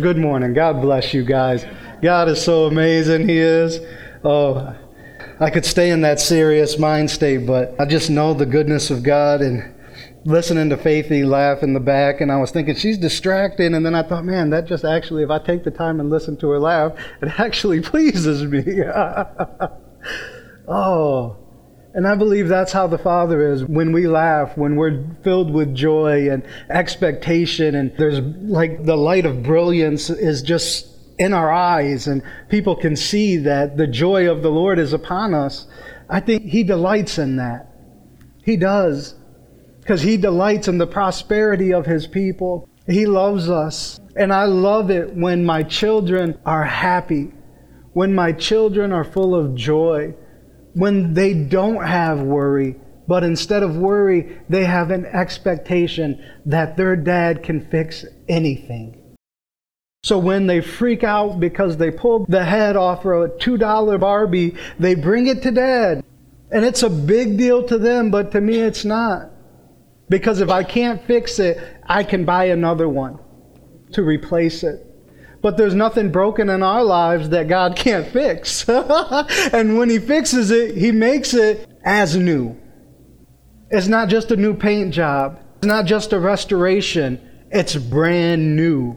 Good morning. God bless you guys. God is so amazing. He is. Oh, I could stay in that serious mind state, but I just know the goodness of God and listening to Faithy laugh in the back, and I was thinking she's distracted, and then I thought, man, that just actually, if I take the time and listen to her laugh, it actually pleases me. oh, and I believe that's how the Father is when we laugh, when we're filled with joy and expectation, and there's like the light of brilliance is just in our eyes, and people can see that the joy of the Lord is upon us. I think He delights in that. He does. Because He delights in the prosperity of His people. He loves us. And I love it when my children are happy, when my children are full of joy when they don't have worry, but instead of worry, they have an expectation that their dad can fix anything. So when they freak out because they pull the head off of a $2 Barbie, they bring it to dad. And it's a big deal to them, but to me it's not. Because if I can't fix it, I can buy another one to replace it. But there's nothing broken in our lives that God can't fix. and when He fixes it, He makes it as new. It's not just a new paint job, it's not just a restoration, it's brand new.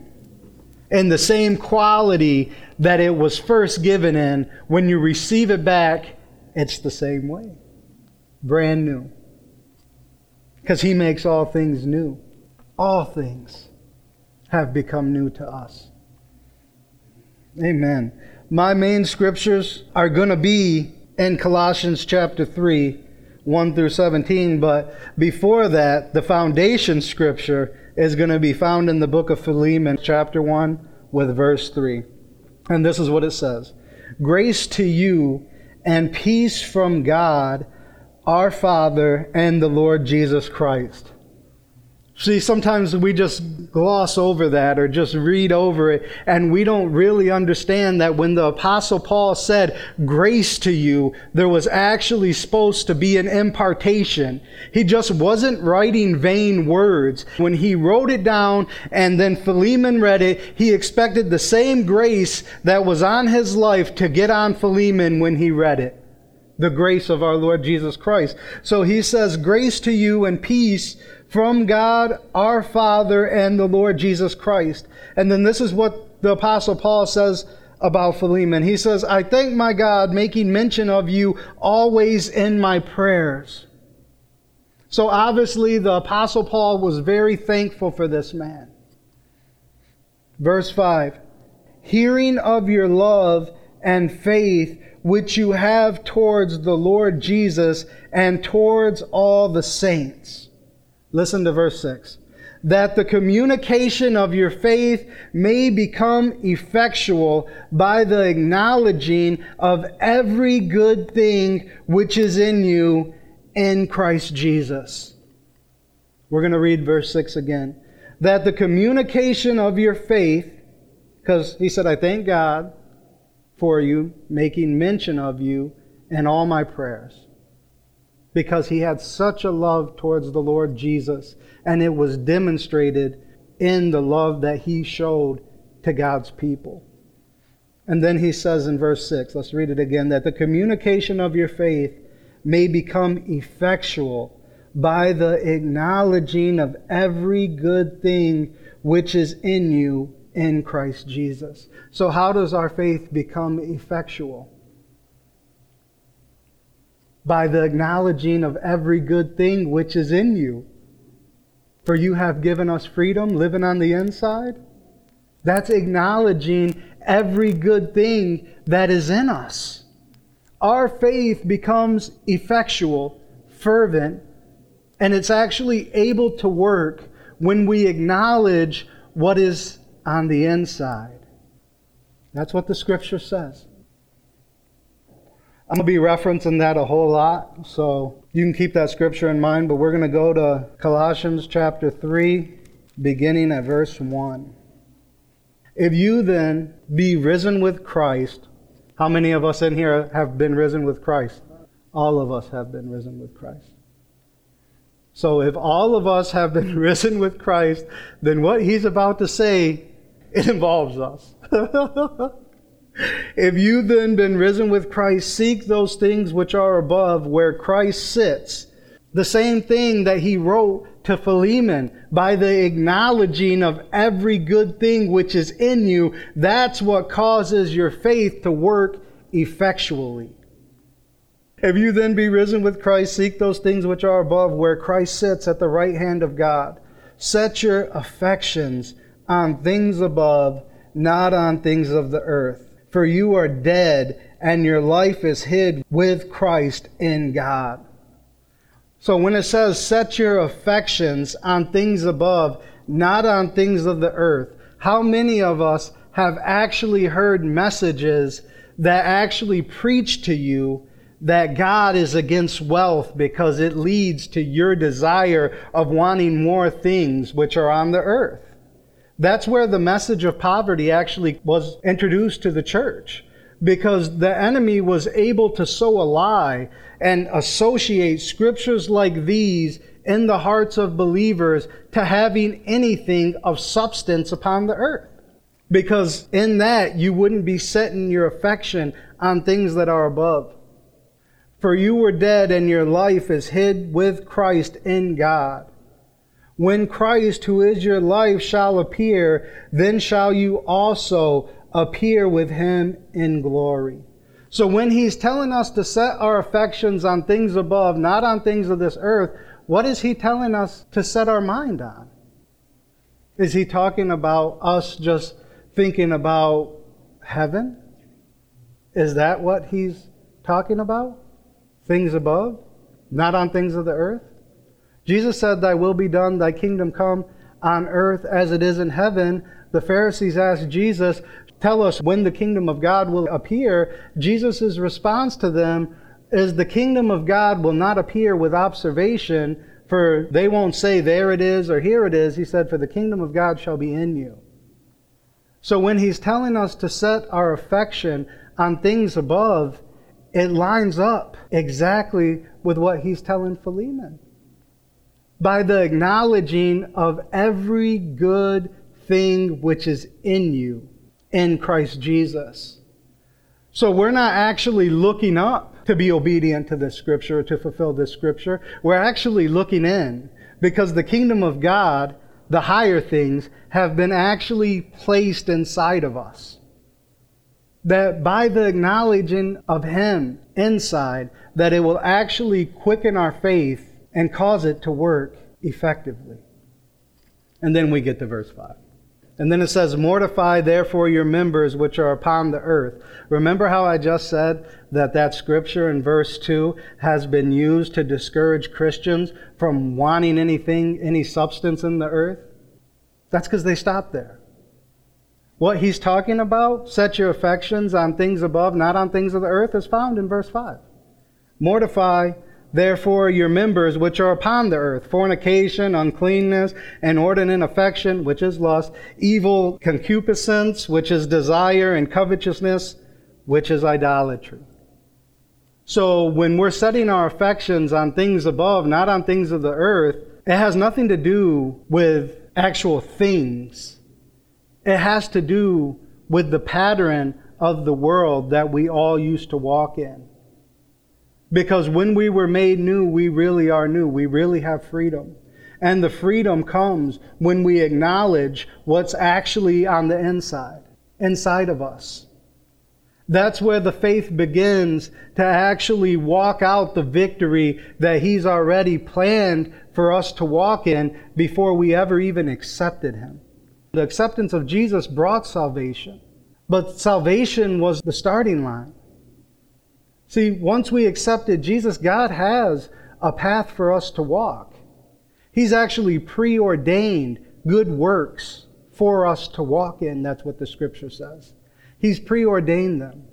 In the same quality that it was first given in, when you receive it back, it's the same way. Brand new. Because He makes all things new. All things have become new to us. Amen. My main scriptures are going to be in Colossians chapter 3, 1 through 17, but before that, the foundation scripture is going to be found in the book of Philemon, chapter 1, with verse 3. And this is what it says Grace to you and peace from God, our Father, and the Lord Jesus Christ. See, sometimes we just gloss over that or just read over it, and we don't really understand that when the Apostle Paul said, Grace to you, there was actually supposed to be an impartation. He just wasn't writing vain words. When he wrote it down and then Philemon read it, he expected the same grace that was on his life to get on Philemon when he read it the grace of our Lord Jesus Christ. So he says, Grace to you and peace from God our Father and the Lord Jesus Christ. And then this is what the Apostle Paul says about Philemon. He says, I thank my God, making mention of you always in my prayers. So obviously, the Apostle Paul was very thankful for this man. Verse 5 Hearing of your love and faith which you have towards the Lord Jesus and towards all the saints Listen to verse 6. That the communication of your faith may become effectual by the acknowledging of every good thing which is in you in Christ Jesus. We're going to read verse 6 again. That the communication of your faith, because he said, I thank God for you, making mention of you in all my prayers because he had such a love towards the Lord Jesus, and it was demonstrated in the love that he showed to God's people. And then he says in verse 6, let's read it again, that the communication of your faith may become effectual by the acknowledging of every good thing which is in you in Christ Jesus. So, how does our faith become effectual? By the acknowledging of every good thing which is in you. For you have given us freedom living on the inside. That's acknowledging every good thing that is in us. Our faith becomes effectual, fervent, and it's actually able to work when we acknowledge what is on the inside. That's what the scripture says. I'm going to be referencing that a whole lot, so you can keep that scripture in mind, but we're going to go to Colossians chapter 3, beginning at verse 1. If you then be risen with Christ, how many of us in here have been risen with Christ? All of us have been risen with Christ. So if all of us have been risen with Christ, then what he's about to say it involves us. if you then been risen with Christ, seek those things which are above where Christ sits. The same thing that he wrote to Philemon by the acknowledging of every good thing which is in you. That's what causes your faith to work effectually. If you then be risen with Christ, seek those things which are above, where Christ sits at the right hand of God. Set your affections on things above, not on things of the earth. For you are dead, and your life is hid with Christ in God. So when it says, set your affections on things above, not on things of the earth, how many of us have actually heard messages that actually preach to you that God is against wealth because it leads to your desire of wanting more things which are on the earth. That's where the message of poverty actually was introduced to the church because the enemy was able to sow a lie and associate scriptures like these in the hearts of believers to having anything of substance upon the earth. Because in that, you wouldn't be setting your affection on things that are above. For you were dead, and your life is hid with Christ in God. When Christ, who is your life, shall appear, then shall you also appear with him in glory. So when he's telling us to set our affections on things above, not on things of this earth, what is he telling us to set our mind on? Is he talking about us just thinking about heaven? Is that what he's talking about? things above, not on things of the earth. Jesus said, Thy will be done, thy kingdom come on earth as it is in heaven. The Pharisees asked Jesus, Tell us when the kingdom of God will appear. Jesus' response to them is, The kingdom of God will not appear with observation, for they won't say, There it is or here it is. He said, For the kingdom of God shall be in you. So when he's telling us to set our affection on things above, it lines up exactly with what he's telling Philemon. By the acknowledging of every good thing which is in you in Christ Jesus. So we're not actually looking up to be obedient to this scripture, to fulfill this scripture. We're actually looking in because the kingdom of God, the higher things, have been actually placed inside of us that by the acknowledging of Him inside, that it will actually quicken our faith and cause it to work effectively. And then we get to verse 5. And then it says, Mortify therefore your members which are upon the earth. Remember how I just said that that scripture in verse 2 has been used to discourage Christians from wanting anything, any substance in the earth? That's because they stopped there. What he's talking about, set your affections on things above, not on things of the earth, is found in verse 5. Mortify, therefore, your members which are upon the earth fornication, uncleanness, inordinate affection, which is lust, evil concupiscence, which is desire, and covetousness, which is idolatry. So when we're setting our affections on things above, not on things of the earth, it has nothing to do with actual things it has to do with the pattern of the world that we all used to walk in. Because when we were made new, we really are new. We really have freedom. And the freedom comes when we acknowledge what's actually on the inside, inside of us. That's where the faith begins to actually walk out the victory that He's already planned for us to walk in before we ever even accepted Him. The acceptance of Jesus brought salvation, but salvation was the starting line. See, once we accepted Jesus, God has a path for us to walk. He's actually preordained good works for us to walk in. That's what the scripture says. He's preordained them.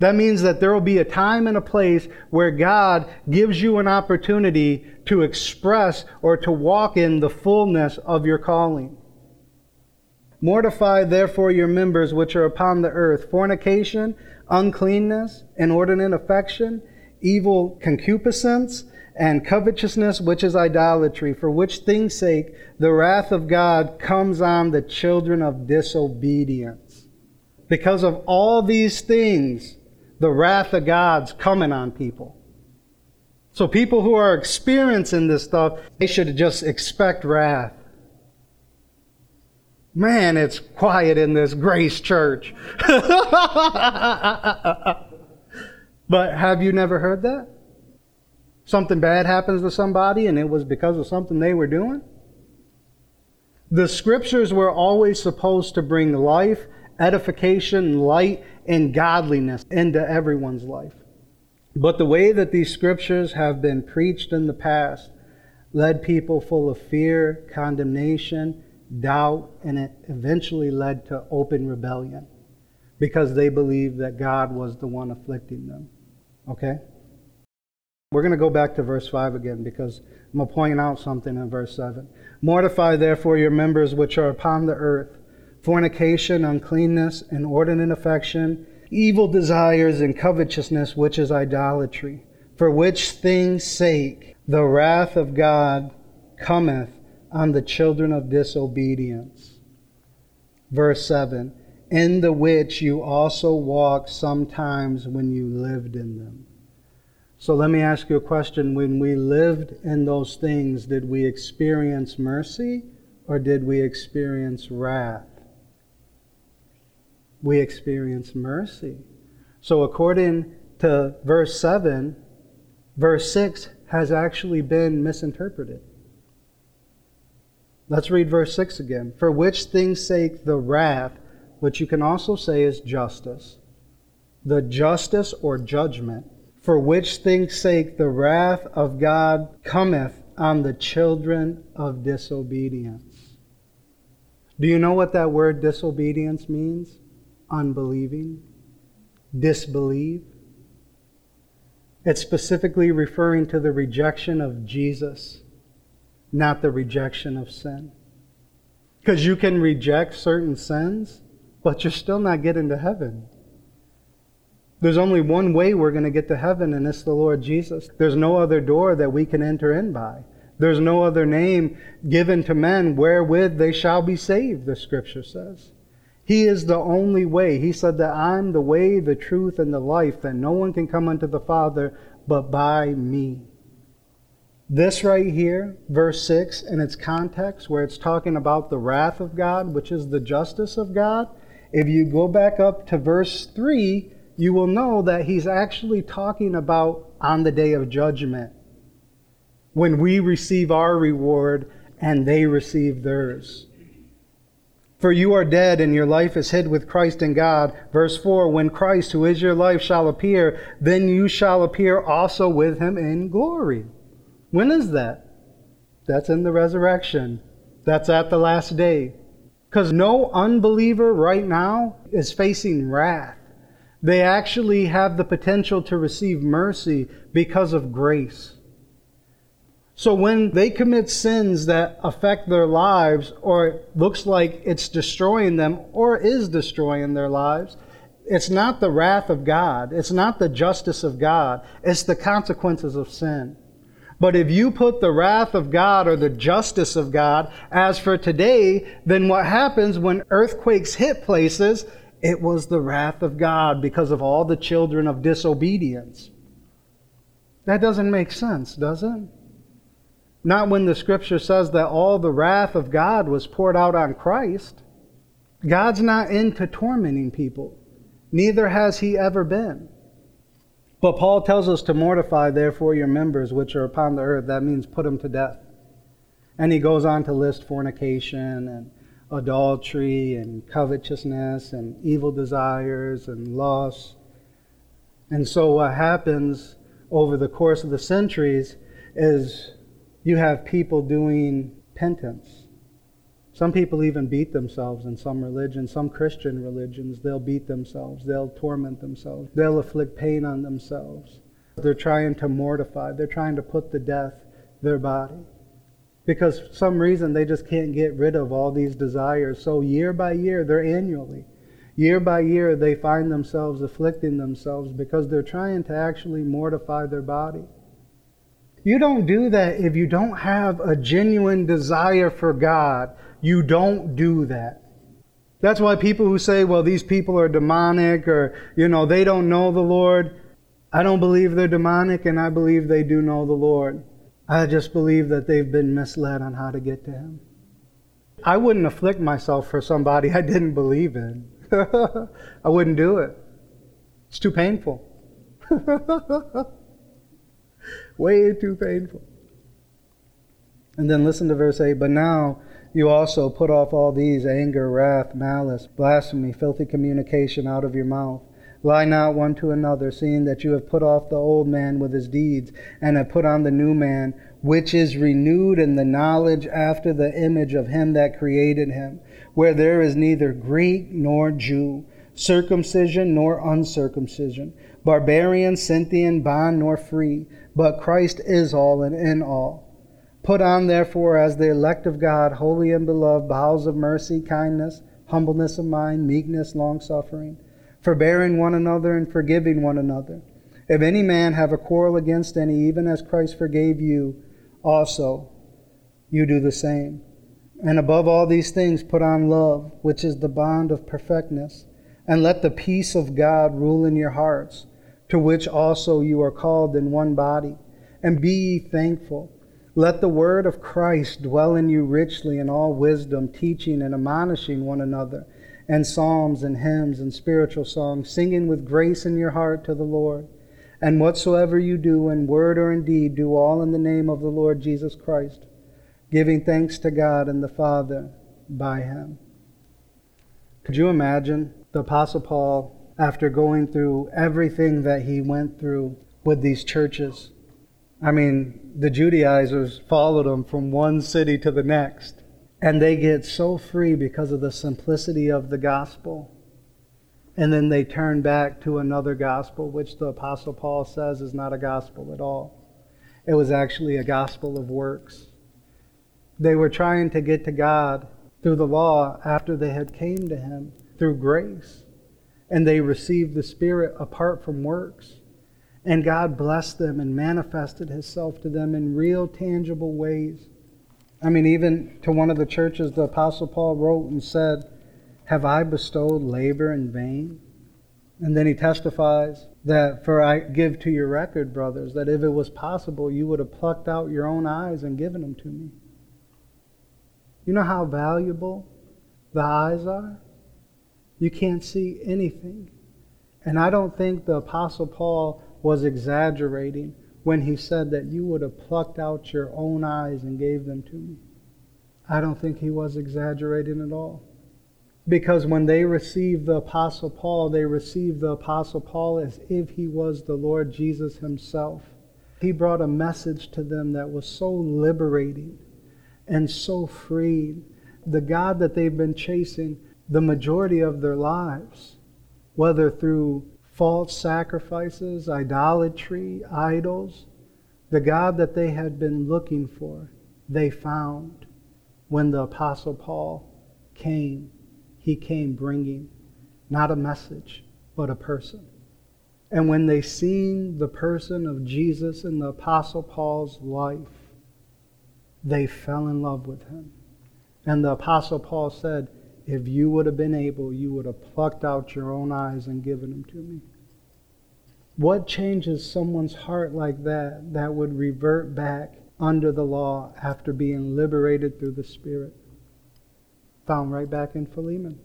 That means that there will be a time and a place where God gives you an opportunity to express or to walk in the fullness of your calling. Mortify therefore your members which are upon the earth fornication, uncleanness, inordinate affection, evil concupiscence, and covetousness, which is idolatry, for which things' sake the wrath of God comes on the children of disobedience. Because of all these things, the wrath of God's coming on people. So people who are experiencing this stuff, they should just expect wrath. Man, it's quiet in this grace church. but have you never heard that? Something bad happens to somebody and it was because of something they were doing? The scriptures were always supposed to bring life, edification, light, and godliness into everyone's life. But the way that these scriptures have been preached in the past led people full of fear, condemnation, doubt, and it eventually led to open rebellion because they believed that God was the one afflicting them. Okay? We're going to go back to verse 5 again because I'm going to point out something in verse 7. Mortify therefore your members which are upon the earth fornication, uncleanness, inordinate affection, evil desires, and covetousness, which is idolatry, for which things' sake the wrath of God cometh on the children of disobedience. Verse 7 In the which you also walked sometimes when you lived in them. So let me ask you a question. When we lived in those things, did we experience mercy or did we experience wrath? We experience mercy. So according to verse 7, verse 6 has actually been misinterpreted. Let's read verse 6 again. For which things sake the wrath, which you can also say is justice, the justice or judgment for which things sake the wrath of God cometh on the children of disobedience. Do you know what that word disobedience means? Unbelieving, disbelieve. It's specifically referring to the rejection of Jesus, not the rejection of sin. Because you can reject certain sins, but you're still not getting to heaven. There's only one way we're going to get to heaven, and it's the Lord Jesus. There's no other door that we can enter in by. There's no other name given to men wherewith they shall be saved, the scripture says. He is the only way. He said that I'm the way, the truth, and the life, that no one can come unto the Father but by me. This right here, verse 6, in its context, where it's talking about the wrath of God, which is the justice of God, if you go back up to verse 3, you will know that he's actually talking about on the day of judgment when we receive our reward and they receive theirs. For you are dead, and your life is hid with Christ in God. Verse 4 When Christ, who is your life, shall appear, then you shall appear also with him in glory. When is that? That's in the resurrection. That's at the last day. Because no unbeliever right now is facing wrath. They actually have the potential to receive mercy because of grace. So when they commit sins that affect their lives, or it looks like it's destroying them, or is destroying their lives, it's not the wrath of God. It's not the justice of God. It's the consequences of sin. But if you put the wrath of God or the justice of God as for today, then what happens when earthquakes hit places it was the wrath of God because of all the children of disobedience. That doesn't make sense, does it? Not when the scripture says that all the wrath of God was poured out on Christ. God's not into tormenting people, neither has he ever been. But Paul tells us to mortify, therefore, your members which are upon the earth. That means put them to death. And he goes on to list fornication and adultery and covetousness and evil desires and lust. And so, what happens over the course of the centuries is you have people doing penance. Some people even beat themselves in some religions, some Christian religions. They'll beat themselves, they'll torment themselves, they'll inflict pain on themselves. They're trying to mortify, they're trying to put to death their body because for some reason they just can't get rid of all these desires. So year by year, they're annually. Year by year, they find themselves afflicting themselves because they're trying to actually mortify their body. You don't do that if you don't have a genuine desire for God. You don't do that. That's why people who say, well, these people are demonic or, you know, they don't know the Lord, I don't believe they're demonic and I believe they do know the Lord. I just believe that they've been misled on how to get to Him. I wouldn't afflict myself for somebody I didn't believe in. I wouldn't do it. It's too painful. Way too painful. And then listen to verse 8. But now you also put off all these anger, wrath, malice, blasphemy, filthy communication out of your mouth. Lie not one to another, seeing that you have put off the old man with his deeds, and have put on the new man, which is renewed in the knowledge after the image of him that created him, where there is neither Greek nor Jew, circumcision nor uncircumcision, barbarian, Scythian, bond nor free, but Christ is all and in all. Put on, therefore, as the elect of God, holy and beloved, bowels of mercy, kindness, humbleness of mind, meekness, long suffering forbearing one another and forgiving one another. If any man have a quarrel against any, even as Christ forgave you, also you do the same. And above all these things, put on love, which is the bond of perfectness. And let the peace of God rule in your hearts, to which also you are called in one body. And be ye thankful. Let the word of Christ dwell in you richly in all wisdom, teaching and admonishing one another and psalms and hymns and spiritual songs, singing with grace in your heart to the Lord. And whatsoever you do in word or in deed, do all in the name of the Lord Jesus Christ, giving thanks to God and the Father by him. Could you imagine the Apostle Paul, after going through everything that he went through with these churches? I mean, the Judaizers followed him from one city to the next. And they get so free because of the simplicity of the gospel. And then they turn back to another gospel, which the Apostle Paul says is not a gospel at all. It was actually a gospel of works. They were trying to get to God through the law after they had came to him through grace. And they received the Spirit apart from works. And God blessed them and manifested Himself to them in real, tangible ways. I mean, even to one of the churches, the Apostle Paul wrote and said, Have I bestowed labor in vain? And then he testifies that, For I give to your record, brothers, that if it was possible, you would have plucked out your own eyes and given them to me. You know how valuable the eyes are? You can't see anything. And I don't think the Apostle Paul was exaggerating when he said that you would have plucked out your own eyes and gave them to me. I don't think he was exaggerating at all. Because when they received the Apostle Paul, they received the Apostle Paul as if he was the Lord Jesus himself. He brought a message to them that was so liberating and so freeing. The God that they've been chasing the majority of their lives, whether through false sacrifices, idolatry, idols. The God that they had been looking for, they found when the Apostle Paul came. He came bringing not a message, but a person. And when they seen the person of Jesus in the Apostle Paul's life, they fell in love with him. And the Apostle Paul said, if you would have been able, you would have plucked out your own eyes and given them to me. What changes someone's heart like that that would revert back under the law after being liberated through the Spirit? Found right back in Philemon.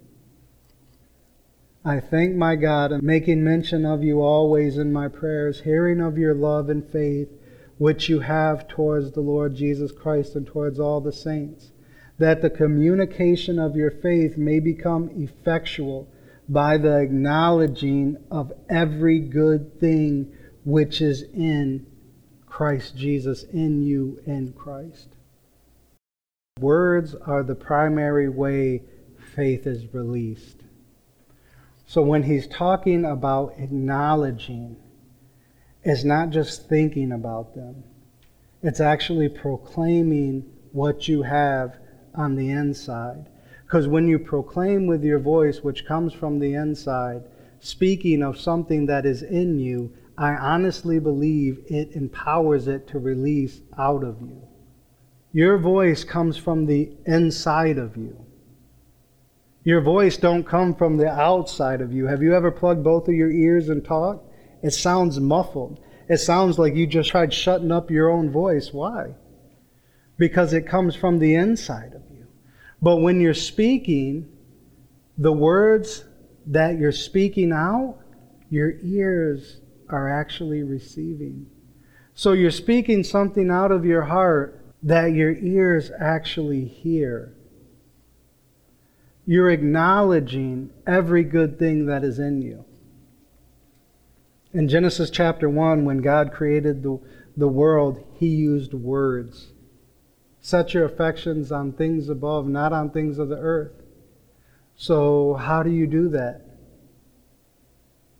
I thank my God and making mention of you always in my prayers, hearing of your love and faith which you have towards the Lord Jesus Christ and towards all the saints that the communication of your faith may become effectual by the acknowledging of every good thing which is in Christ Jesus, in you, in Christ. Words are the primary way faith is released. So when he's talking about acknowledging, it's not just thinking about them, it's actually proclaiming what you have on the inside. Because when you proclaim with your voice, which comes from the inside, speaking of something that is in you, I honestly believe it empowers it to release out of you. Your voice comes from the inside of you. Your voice don't come from the outside of you. Have you ever plugged both of your ears and talked? It sounds muffled. It sounds like you just tried shutting up your own voice. Why? Because it comes from the inside of you. But when you're speaking, the words that you're speaking out, your ears are actually receiving. So you're speaking something out of your heart that your ears actually hear. You're acknowledging every good thing that is in you. In Genesis chapter 1, when God created the, the world, He used words. Set your affections on things above, not on things of the earth. So, how do you do that?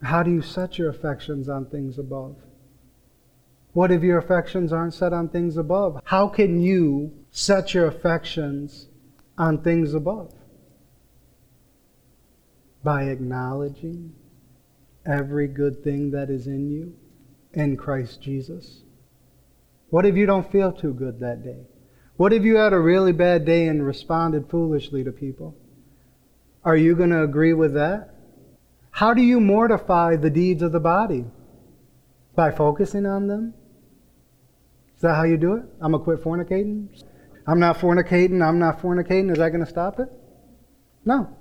How do you set your affections on things above? What if your affections aren't set on things above? How can you set your affections on things above? By acknowledging every good thing that is in you in Christ Jesus? What if you don't feel too good that day? What if you had a really bad day and responded foolishly to people? Are you going to agree with that? How do you mortify the deeds of the body? By focusing on them? Is that how you do it? I'm going to quit fornicating? I'm not fornicating, I'm not fornicating. Is that going to stop it? No.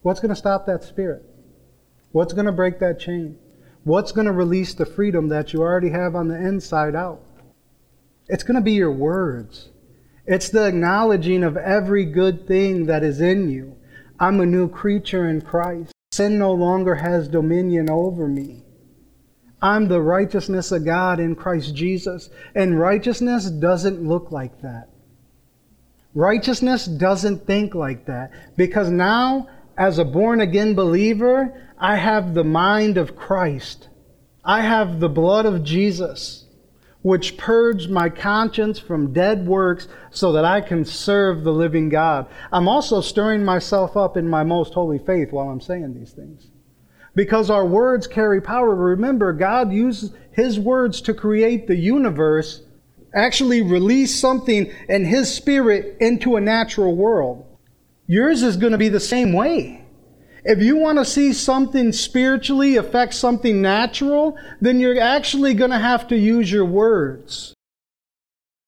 What's going to stop that spirit? What's going to break that chain? What's going to release the freedom that you already have on the inside out? It's going to be your words. It's the acknowledging of every good thing that is in you. I'm a new creature in Christ. Sin no longer has dominion over me. I'm the righteousness of God in Christ Jesus. And righteousness doesn't look like that. Righteousness doesn't think like that. Because now, as a born again believer, I have the mind of Christ. I have the blood of Jesus, which purged my conscience from dead works so that I can serve the living God. I'm also stirring myself up in my most holy faith while I'm saying these things. Because our words carry power. Remember, God uses His words to create the universe, actually release something in His Spirit into a natural world. Yours is going to be the same way. If you want to see something spiritually affect something natural, then you're actually going to have to use your words.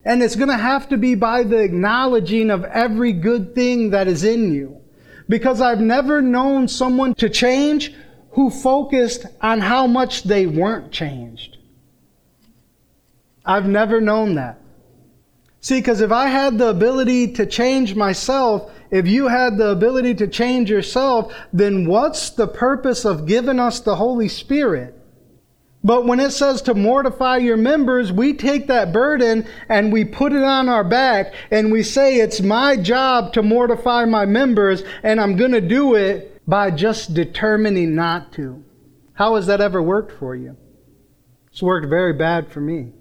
And it's going to have to be by the acknowledging of every good thing that is in you. Because I've never known someone to change who focused on how much they weren't changed. I've never known that. See, because if I had the ability to change myself, if you had the ability to change yourself, then what's the purpose of giving us the Holy Spirit? But when it says to mortify your members, we take that burden and we put it on our back and we say, it's my job to mortify my members and I'm going to do it by just determining not to. How has that ever worked for you? It's worked very bad for me.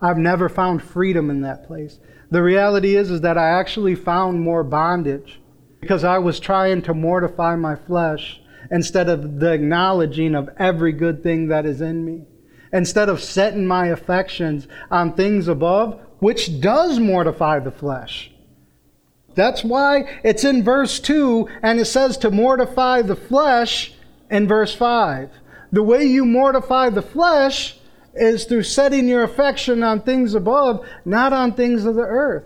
I've never found freedom in that place. The reality is, is that I actually found more bondage because I was trying to mortify my flesh instead of the acknowledging of every good thing that is in me. Instead of setting my affections on things above, which does mortify the flesh. That's why it's in verse 2 and it says to mortify the flesh in verse 5. The way you mortify the flesh is through setting your affection on things above, not on things of the earth.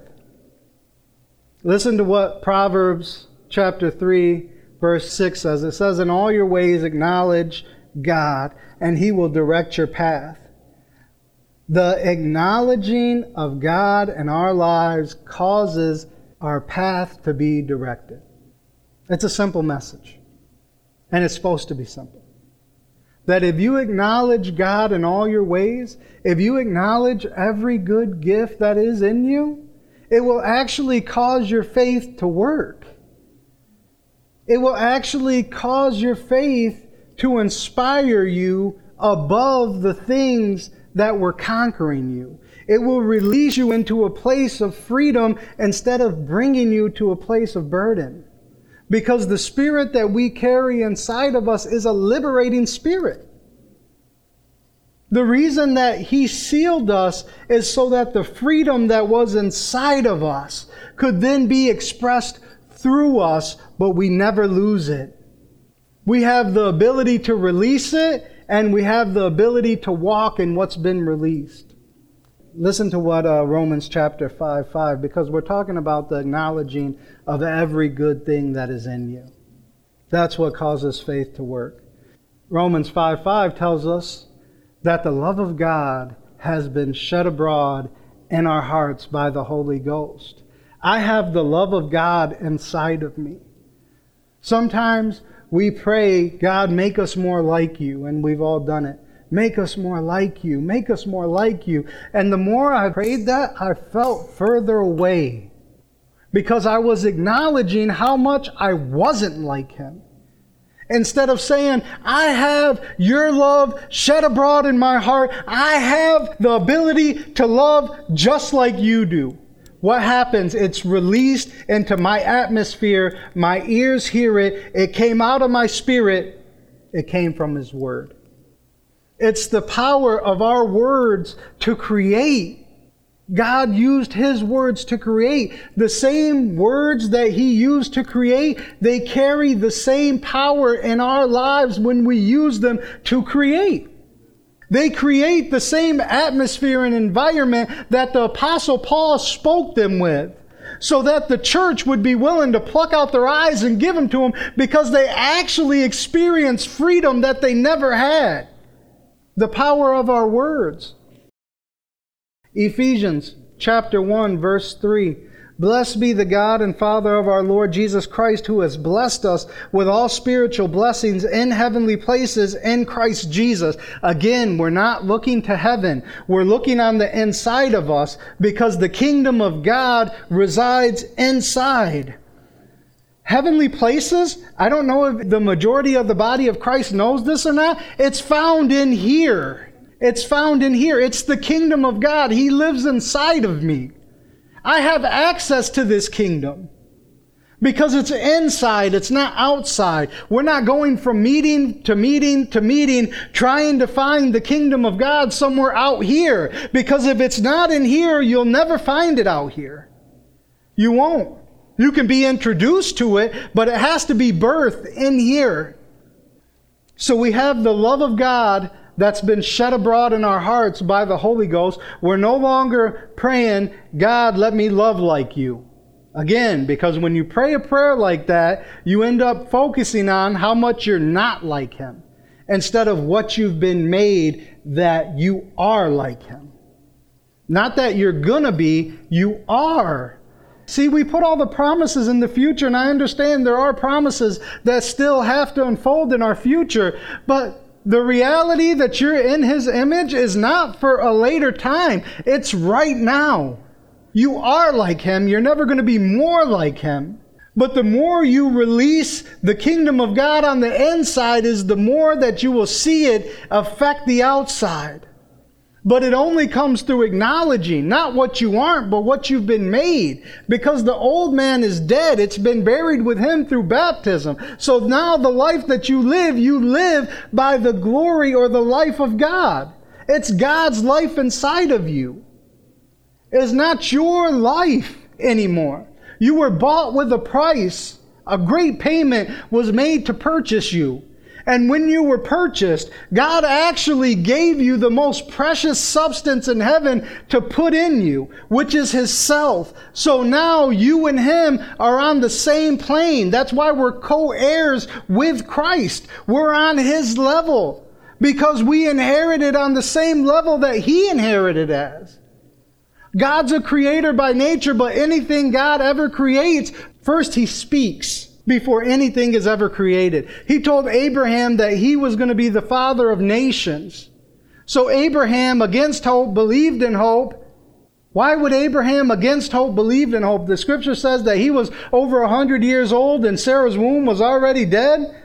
Listen to what Proverbs chapter 3, verse 6 says. It says, In all your ways acknowledge God, and he will direct your path. The acknowledging of God in our lives causes our path to be directed. It's a simple message, and it's supposed to be simple that if you acknowledge God in all your ways, if you acknowledge every good gift that is in you, it will actually cause your faith to work. It will actually cause your faith to inspire you above the things that were conquering you. It will release you into a place of freedom instead of bringing you to a place of burden. Because the spirit that we carry inside of us is a liberating spirit. The reason that He sealed us is so that the freedom that was inside of us could then be expressed through us, but we never lose it. We have the ability to release it, and we have the ability to walk in what's been released. Listen to what uh, Romans chapter 5 5, because we're talking about the acknowledging of every good thing that is in you. That's what causes faith to work. Romans 5 5 tells us that the love of God has been shed abroad in our hearts by the Holy Ghost. I have the love of God inside of me. Sometimes we pray, God, make us more like you, and we've all done it. Make us more like you. Make us more like you. And the more I prayed that, I felt further away because I was acknowledging how much I wasn't like him. Instead of saying, I have your love shed abroad in my heart, I have the ability to love just like you do. What happens? It's released into my atmosphere. My ears hear it. It came out of my spirit. It came from His Word. It's the power of our words to create God used His words to create. The same words that He used to create, they carry the same power in our lives when we use them to create. They create the same atmosphere and environment that the Apostle Paul spoke them with. So that the church would be willing to pluck out their eyes and give them to them because they actually experienced freedom that they never had. The power of our words. Ephesians chapter 1 verse 3. Blessed be the God and Father of our Lord Jesus Christ, who has blessed us with all spiritual blessings in heavenly places in Christ Jesus. Again, we're not looking to heaven. We're looking on the inside of us because the kingdom of God resides inside. Heavenly places, I don't know if the majority of the body of Christ knows this or not. It's found in here. It's found in here. It's the kingdom of God. He lives inside of me. I have access to this kingdom because it's inside, it's not outside. We're not going from meeting to meeting to meeting trying to find the kingdom of God somewhere out here because if it's not in here, you'll never find it out here. You won't. You can be introduced to it, but it has to be birthed in here. So we have the love of God that's been shed abroad in our hearts by the Holy Ghost, we're no longer praying, God, let me love like you. Again, because when you pray a prayer like that, you end up focusing on how much you're not like Him instead of what you've been made that you are like Him. Not that you're gonna be, you are. See, we put all the promises in the future, and I understand there are promises that still have to unfold in our future, but the reality that you're in His image is not for a later time, it's right now. You are like Him, you're never going to be more like Him. But the more you release the kingdom of God on the inside, is the more that you will see it affect the outside. But it only comes through acknowledging not what you aren't, but what you've been made. Because the old man is dead. It's been buried with him through baptism. So now the life that you live, you live by the glory or the life of God. It's God's life inside of you. It's not your life anymore. You were bought with a price. A great payment was made to purchase you. And when you were purchased, God actually gave you the most precious substance in heaven to put in you, which is His self. So now you and Him are on the same plane. That's why we're co-heirs with Christ. We're on His level because we inherited on the same level that He inherited as. God's a creator by nature, but anything God ever creates, first He speaks before anything is ever created. He told Abraham that he was going to be the father of nations. So Abraham, against hope, believed in hope. Why would Abraham, against hope, believe in hope? The scripture says that he was over a hundred years old and Sarah's womb was already dead.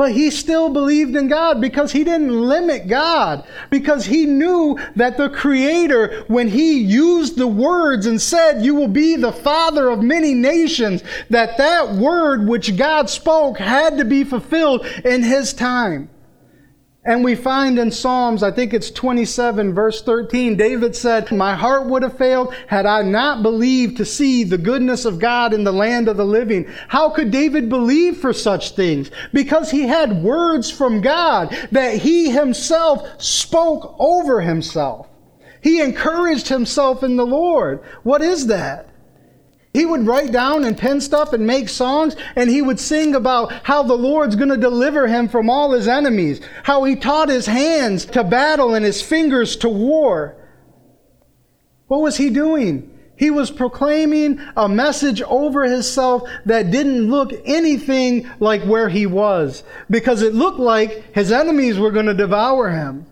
But he still believed in God because he didn't limit God. Because he knew that the Creator, when he used the words and said, You will be the father of many nations, that that word which God spoke had to be fulfilled in his time. And we find in Psalms, I think it's 27, verse 13, David said, My heart would have failed had I not believed to see the goodness of God in the land of the living. How could David believe for such things? Because he had words from God that he himself spoke over himself. He encouraged himself in the Lord. What is that? He would write down and pen stuff and make songs, and he would sing about how the Lord's going to deliver him from all his enemies, how he taught his hands to battle and his fingers to war. What was he doing? He was proclaiming a message over himself that didn't look anything like where he was, because it looked like his enemies were going to devour him.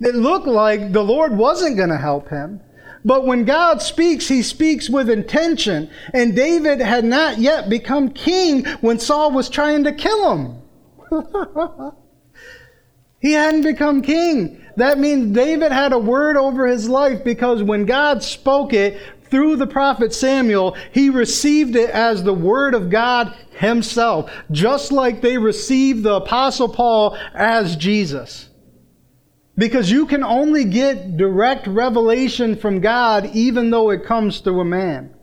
It looked like the Lord wasn't going to help him. But when God speaks, he speaks with intention. And David had not yet become king when Saul was trying to kill him. he hadn't become king. That means David had a word over his life because when God spoke it through the prophet Samuel, he received it as the word of God himself, just like they received the apostle Paul as Jesus. Because you can only get direct revelation from God even though it comes through a man.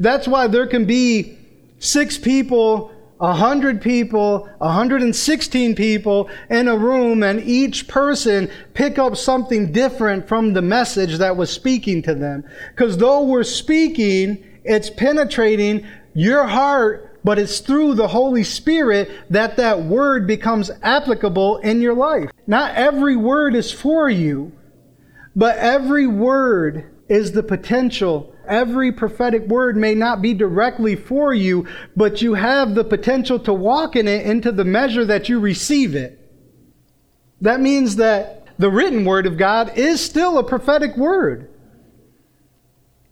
That's why there can be six people, a hundred people, a hundred and sixteen people in a room and each person pick up something different from the message that was speaking to them. Because though we're speaking, it's penetrating your heart but it's through the Holy Spirit that that word becomes applicable in your life. Not every word is for you, but every word is the potential. Every prophetic word may not be directly for you, but you have the potential to walk in it into the measure that you receive it. That means that the written word of God is still a prophetic word.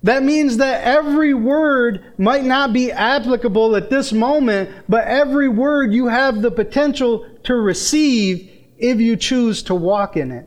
That means that every word might not be applicable at this moment, but every word you have the potential to receive if you choose to walk in it.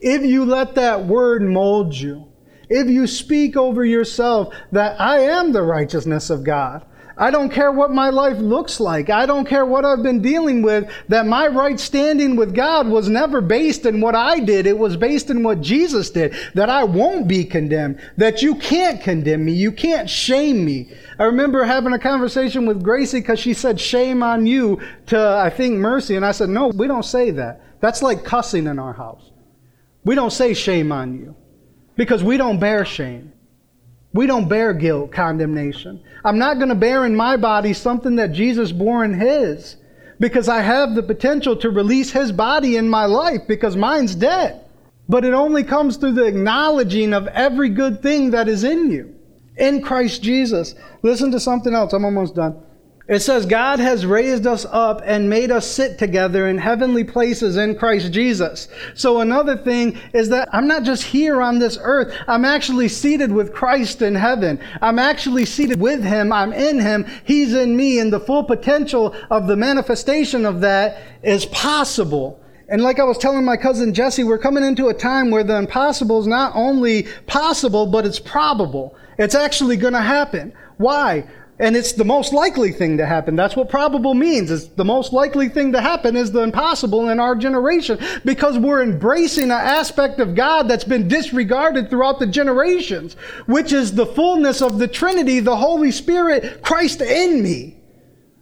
If you let that word mold you. If you speak over yourself that I am the righteousness of God. I don't care what my life looks like. I don't care what I've been dealing with. That my right standing with God was never based in what I did. It was based in what Jesus did. That I won't be condemned. That you can't condemn me. You can't shame me. I remember having a conversation with Gracie because she said, shame on you to, I think, mercy. And I said, no, we don't say that. That's like cussing in our house. We don't say shame on you because we don't bear shame. We don't bear guilt, condemnation. I'm not going to bear in my body something that Jesus bore in his because I have the potential to release his body in my life because mine's dead. But it only comes through the acknowledging of every good thing that is in you in Christ Jesus. Listen to something else. I'm almost done. It says, God has raised us up and made us sit together in heavenly places in Christ Jesus. So another thing is that I'm not just here on this earth. I'm actually seated with Christ in heaven. I'm actually seated with Him. I'm in Him. He's in me. And the full potential of the manifestation of that is possible. And like I was telling my cousin Jesse, we're coming into a time where the impossible is not only possible, but it's probable. It's actually going to happen. Why? And it's the most likely thing to happen. That's what probable means. Is the most likely thing to happen is the impossible in our generation because we're embracing an aspect of God that's been disregarded throughout the generations, which is the fullness of the Trinity, the Holy Spirit, Christ in me.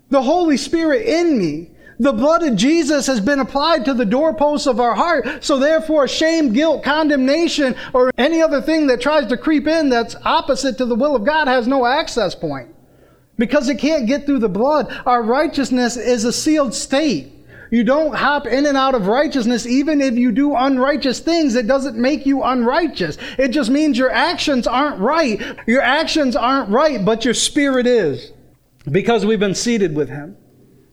The Holy Spirit in me. The blood of Jesus has been applied to the doorposts of our heart. So therefore, shame, guilt, condemnation, or any other thing that tries to creep in that's opposite to the will of God has no access point because it can't get through the blood. Our righteousness is a sealed state. You don't hop in and out of righteousness even if you do unrighteous things. It doesn't make you unrighteous. It just means your actions aren't right. Your actions aren't right, but your spirit is because we've been seated with Him.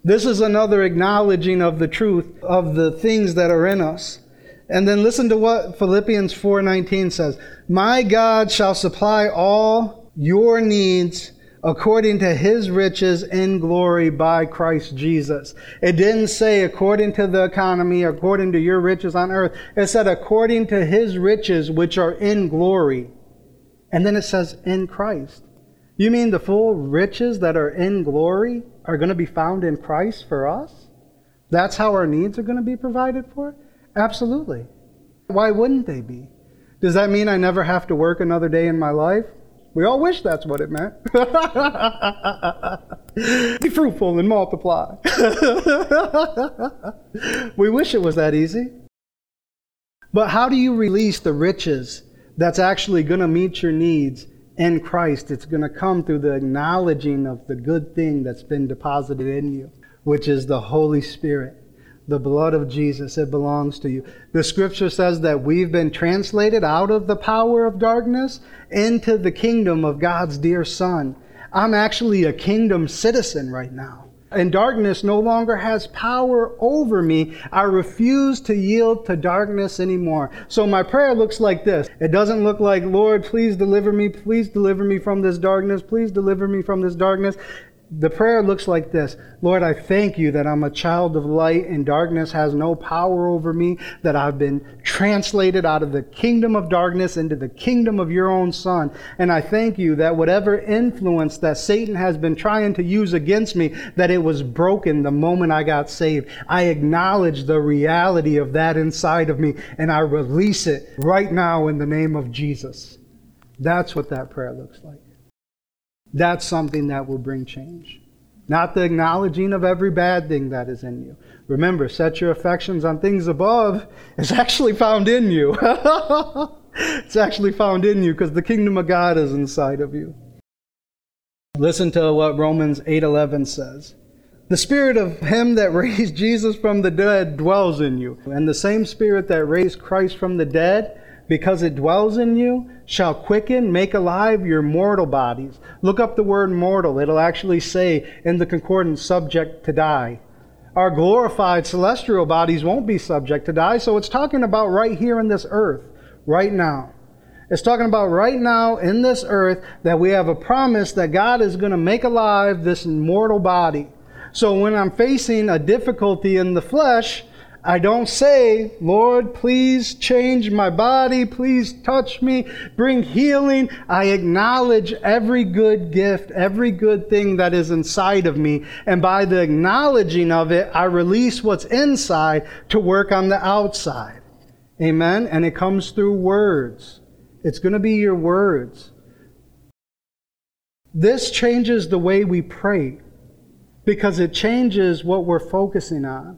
This is another acknowledging of the truth of the things that are in us. And then listen to what Philippians 4:19 says. My God shall supply all your needs according to his riches in glory by Christ Jesus. It didn't say according to the economy, according to your riches on earth. It said according to his riches which are in glory. And then it says in Christ. You mean the full riches that are in glory are going to be found in Christ for us? That's how our needs are going to be provided for? Absolutely. Why wouldn't they be? Does that mean I never have to work another day in my life? We all wish that's what it meant. Be fruitful and multiply. we wish it was that easy. But how do you release the riches that's actually going to meet your needs in Christ? It's going to come through the acknowledging of the good thing that's been deposited in you, which is the Holy Spirit the blood of Jesus. It belongs to you. The scripture says that we've been translated out of the power of darkness into the kingdom of God's dear Son. I'm actually a kingdom citizen right now. And darkness no longer has power over me. I refuse to yield to darkness anymore. So my prayer looks like this. It doesn't look like, Lord, please deliver me. Please deliver me from this darkness. Please deliver me from this darkness the prayer looks like this Lord, I thank you that I'm a child of light and darkness has no power over me, that I've been translated out of the kingdom of darkness into the kingdom of your own Son. And I thank you that whatever influence that Satan has been trying to use against me, that it was broken the moment I got saved. I acknowledge the reality of that inside of me and I release it right now in the name of Jesus. That's what that prayer looks like. That's something that will bring change. Not the acknowledging of every bad thing that is in you. Remember, set your affections on things above. It's actually found in you. it's actually found in you because the kingdom of God is inside of you. Listen to what Romans 8:11 says. The spirit of him that raised Jesus from the dead dwells in you, and the same spirit that raised Christ from the dead because it dwells in you, shall quicken, make alive your mortal bodies. Look up the word mortal. It'll actually say in the concordance, subject to die. Our glorified celestial bodies won't be subject to die, so it's talking about right here in this earth, right now. It's talking about right now in this earth that we have a promise that God is going to make alive this mortal body. So when I'm facing a difficulty in the flesh, I don't say, Lord, please change my body, please touch me, bring healing. I acknowledge every good gift, every good thing that is inside of me. And by the acknowledging of it, I release what's inside to work on the outside. Amen? And it comes through words. It's going to be your words. This changes the way we pray because it changes what we're focusing on.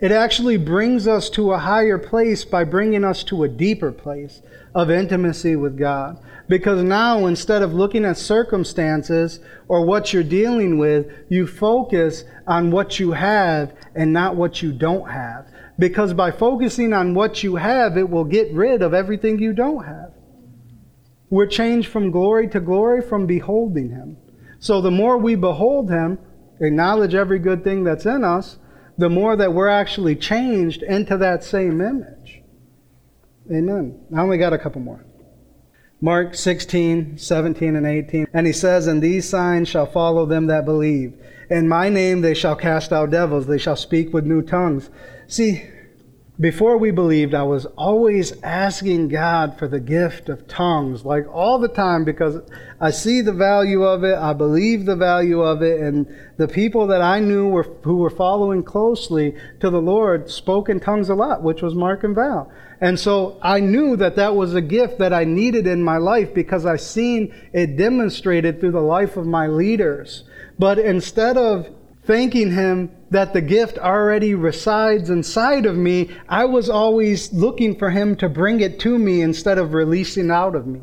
It actually brings us to a higher place by bringing us to a deeper place of intimacy with God. Because now, instead of looking at circumstances or what you're dealing with, you focus on what you have and not what you don't have. Because by focusing on what you have, it will get rid of everything you don't have. We're changed from glory to glory from beholding Him. So the more we behold Him, acknowledge every good thing that's in us, the more that we're actually changed into that same image. Amen. I only got a couple more. Mark 16, 17, and 18. And he says, And these signs shall follow them that believe. In my name they shall cast out devils, they shall speak with new tongues. See, before we believed, I was always asking God for the gift of tongues, like all the time, because I see the value of it, I believe the value of it, and the people that I knew were, who were following closely to the Lord spoke in tongues a lot, which was Mark and Val. And so I knew that that was a gift that I needed in my life because I seen it demonstrated through the life of my leaders. But instead of thanking Him that the gift already resides inside of me, I was always looking for Him to bring it to me instead of releasing out of me.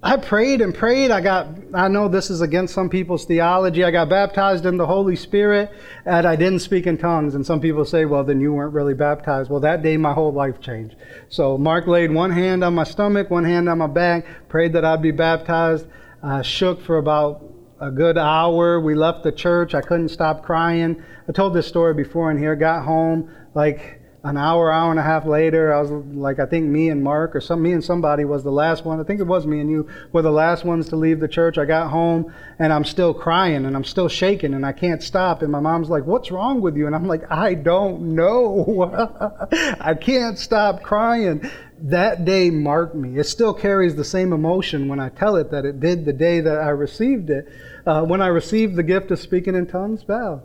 I prayed and prayed. I got, I know this is against some people's theology. I got baptized in the Holy Spirit and I didn't speak in tongues. And some people say, well, then you weren't really baptized. Well, that day my whole life changed. So Mark laid one hand on my stomach, one hand on my back, prayed that I'd be baptized. I shook for about a good hour. We left the church. I couldn't stop crying. I told this story before in here. Got home like an hour, hour and a half later. I was like, I think me and Mark or some me and somebody was the last one. I think it was me and you were the last ones to leave the church. I got home and I'm still crying and I'm still shaking and I can't stop. And my mom's like, "What's wrong with you?" And I'm like, "I don't know. I can't stop crying." That day marked me. It still carries the same emotion when I tell it that it did the day that I received it. Uh, when I received the gift of speaking in tongues, Val,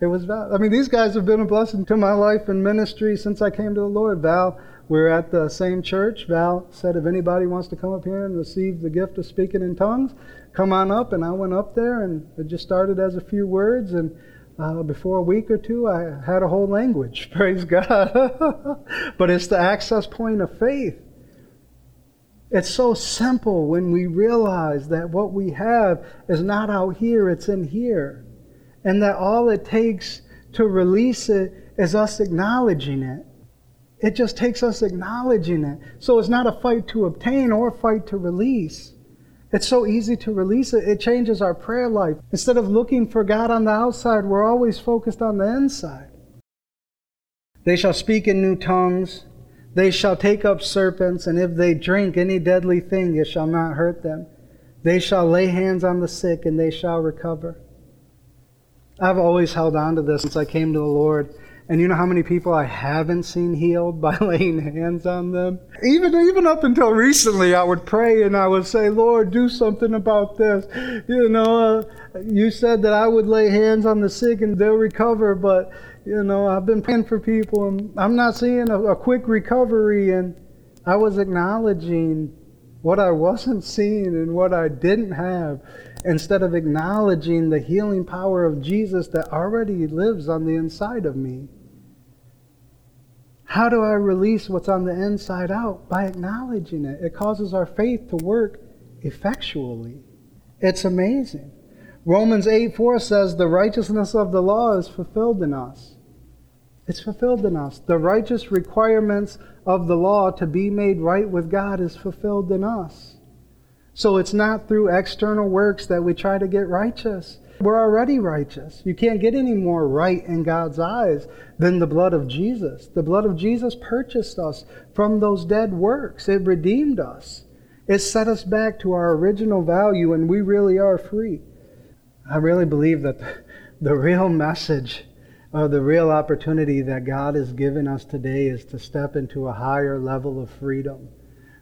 It was Val. I mean, these guys have been a blessing to my life and ministry since I came to the Lord. Val, we're at the same church. Val said, if anybody wants to come up here and receive the gift of speaking in tongues, come on up. And I went up there, and it just started as a few words. And uh, before a week or two, I had a whole language. Praise God. but it's the access point of faith. It's so simple when we realize that what we have is not out here, it's in here. And that all it takes to release it is us acknowledging it. It just takes us acknowledging it. So it's not a fight to obtain or a fight to release. It's so easy to release it. It changes our prayer life. Instead of looking for God on the outside, we're always focused on the inside. They shall speak in new tongues. They shall take up serpents, and if they drink any deadly thing, it shall not hurt them. They shall lay hands on the sick, and they shall recover. I've always held on to this since I came to the Lord. And you know how many people I haven't seen healed by laying hands on them? Even, even up until recently, I would pray and I would say, Lord, do something about this. You know, uh, you said that I would lay hands on the sick and they'll recover, but, you know, I've been praying for people and I'm not seeing a, a quick recovery. And I was acknowledging what I wasn't seeing and what I didn't have instead of acknowledging the healing power of Jesus that already lives on the inside of me. How do I release what's on the inside out? By acknowledging it. It causes our faith to work effectually. It's amazing. Romans 8 4 says, The righteousness of the law is fulfilled in us. It's fulfilled in us. The righteous requirements of the law to be made right with God is fulfilled in us. So it's not through external works that we try to get righteous. We're already righteous. You can't get any more right in God's eyes than the blood of Jesus. The blood of Jesus purchased us from those dead works, it redeemed us. It set us back to our original value, and we really are free. I really believe that the real message or the real opportunity that God has given us today is to step into a higher level of freedom,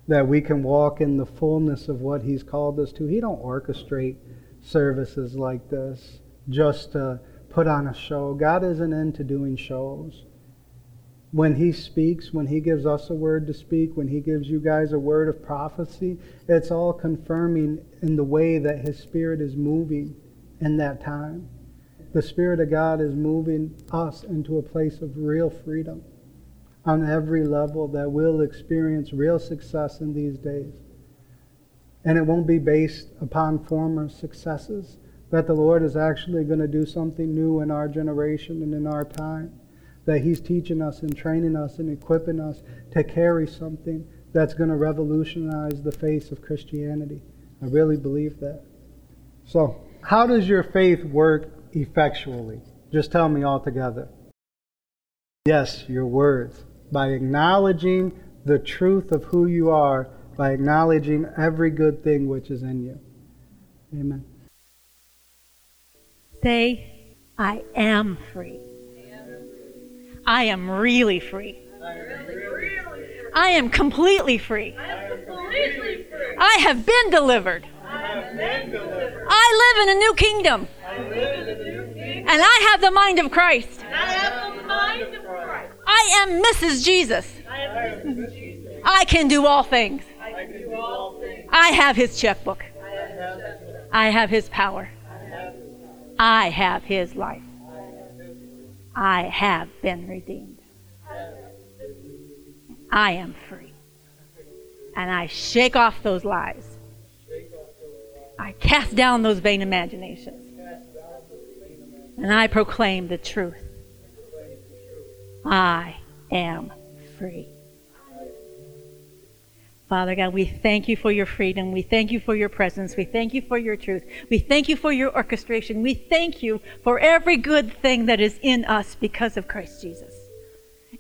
that we can walk in the fullness of what He's called us to. He don't orchestrate services like this just to put on a show. God isn't into doing shows. When He speaks, when He gives us a word to speak, when He gives you guys a word of prophecy, it's all confirming in the way that His Spirit is moving in that time. The Spirit of God is moving us into a place of real freedom on every level that will experience real success in these days. And it won't be based upon former successes. That the Lord is actually going to do something new in our generation and in our time. That He's teaching us and training us and equipping us to carry something that's going to revolutionize the face of Christianity. I really believe that. So, how does your faith work effectually? Just tell me all together. Yes, your words. By acknowledging the truth of who you are by acknowledging every good thing which is in you. Amen. Say, I am free. I am really free. I am completely free. I have been delivered. I live in a new kingdom. And I have the mind of Christ. And I have the mind of Christ. I am Mrs. Jesus. I can do all things. I have his checkbook. I have his power. I have his life. I have been redeemed. I am free. And I shake off those lies. I cast down those vain imaginations. And I proclaim the truth. I am free. Father God, we thank you for your freedom. We thank you for your presence. We thank you for your truth. We thank you for your orchestration. We thank you for every good thing that is in us because of Christ Jesus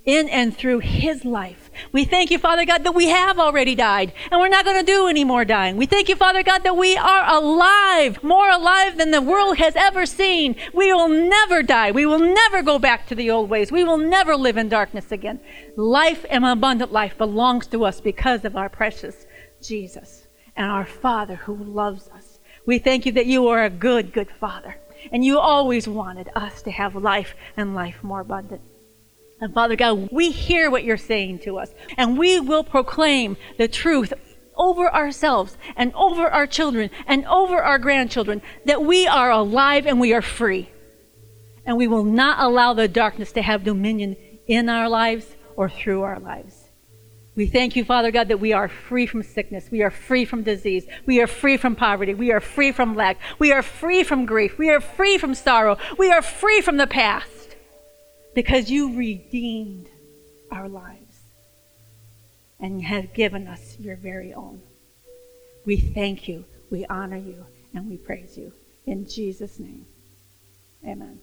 in and through his life. We thank you, Father God, that we have already died and we're not going to do any more dying. We thank you, Father God, that we are alive, more alive than the world has ever seen. We will never die. We will never go back to the old ways. We will never live in darkness again. Life and abundant life belongs to us because of our precious Jesus and our Father who loves us. We thank you that you are a good, good Father. And you always wanted us to have life and life more abundant. And Father God, we hear what you're saying to us, and we will proclaim the truth over ourselves and over our children and over our grandchildren that we are alive and we are free. And we will not allow the darkness to have dominion in our lives or through our lives. We thank you, Father God, that we are free from sickness. We are free from disease. We are free from poverty. We are free from lack. We are free from grief. We are free from sorrow. We are free from the past because you redeemed our lives and have given us your very own. We thank you, we honor you, and we praise you. In Jesus' name, amen.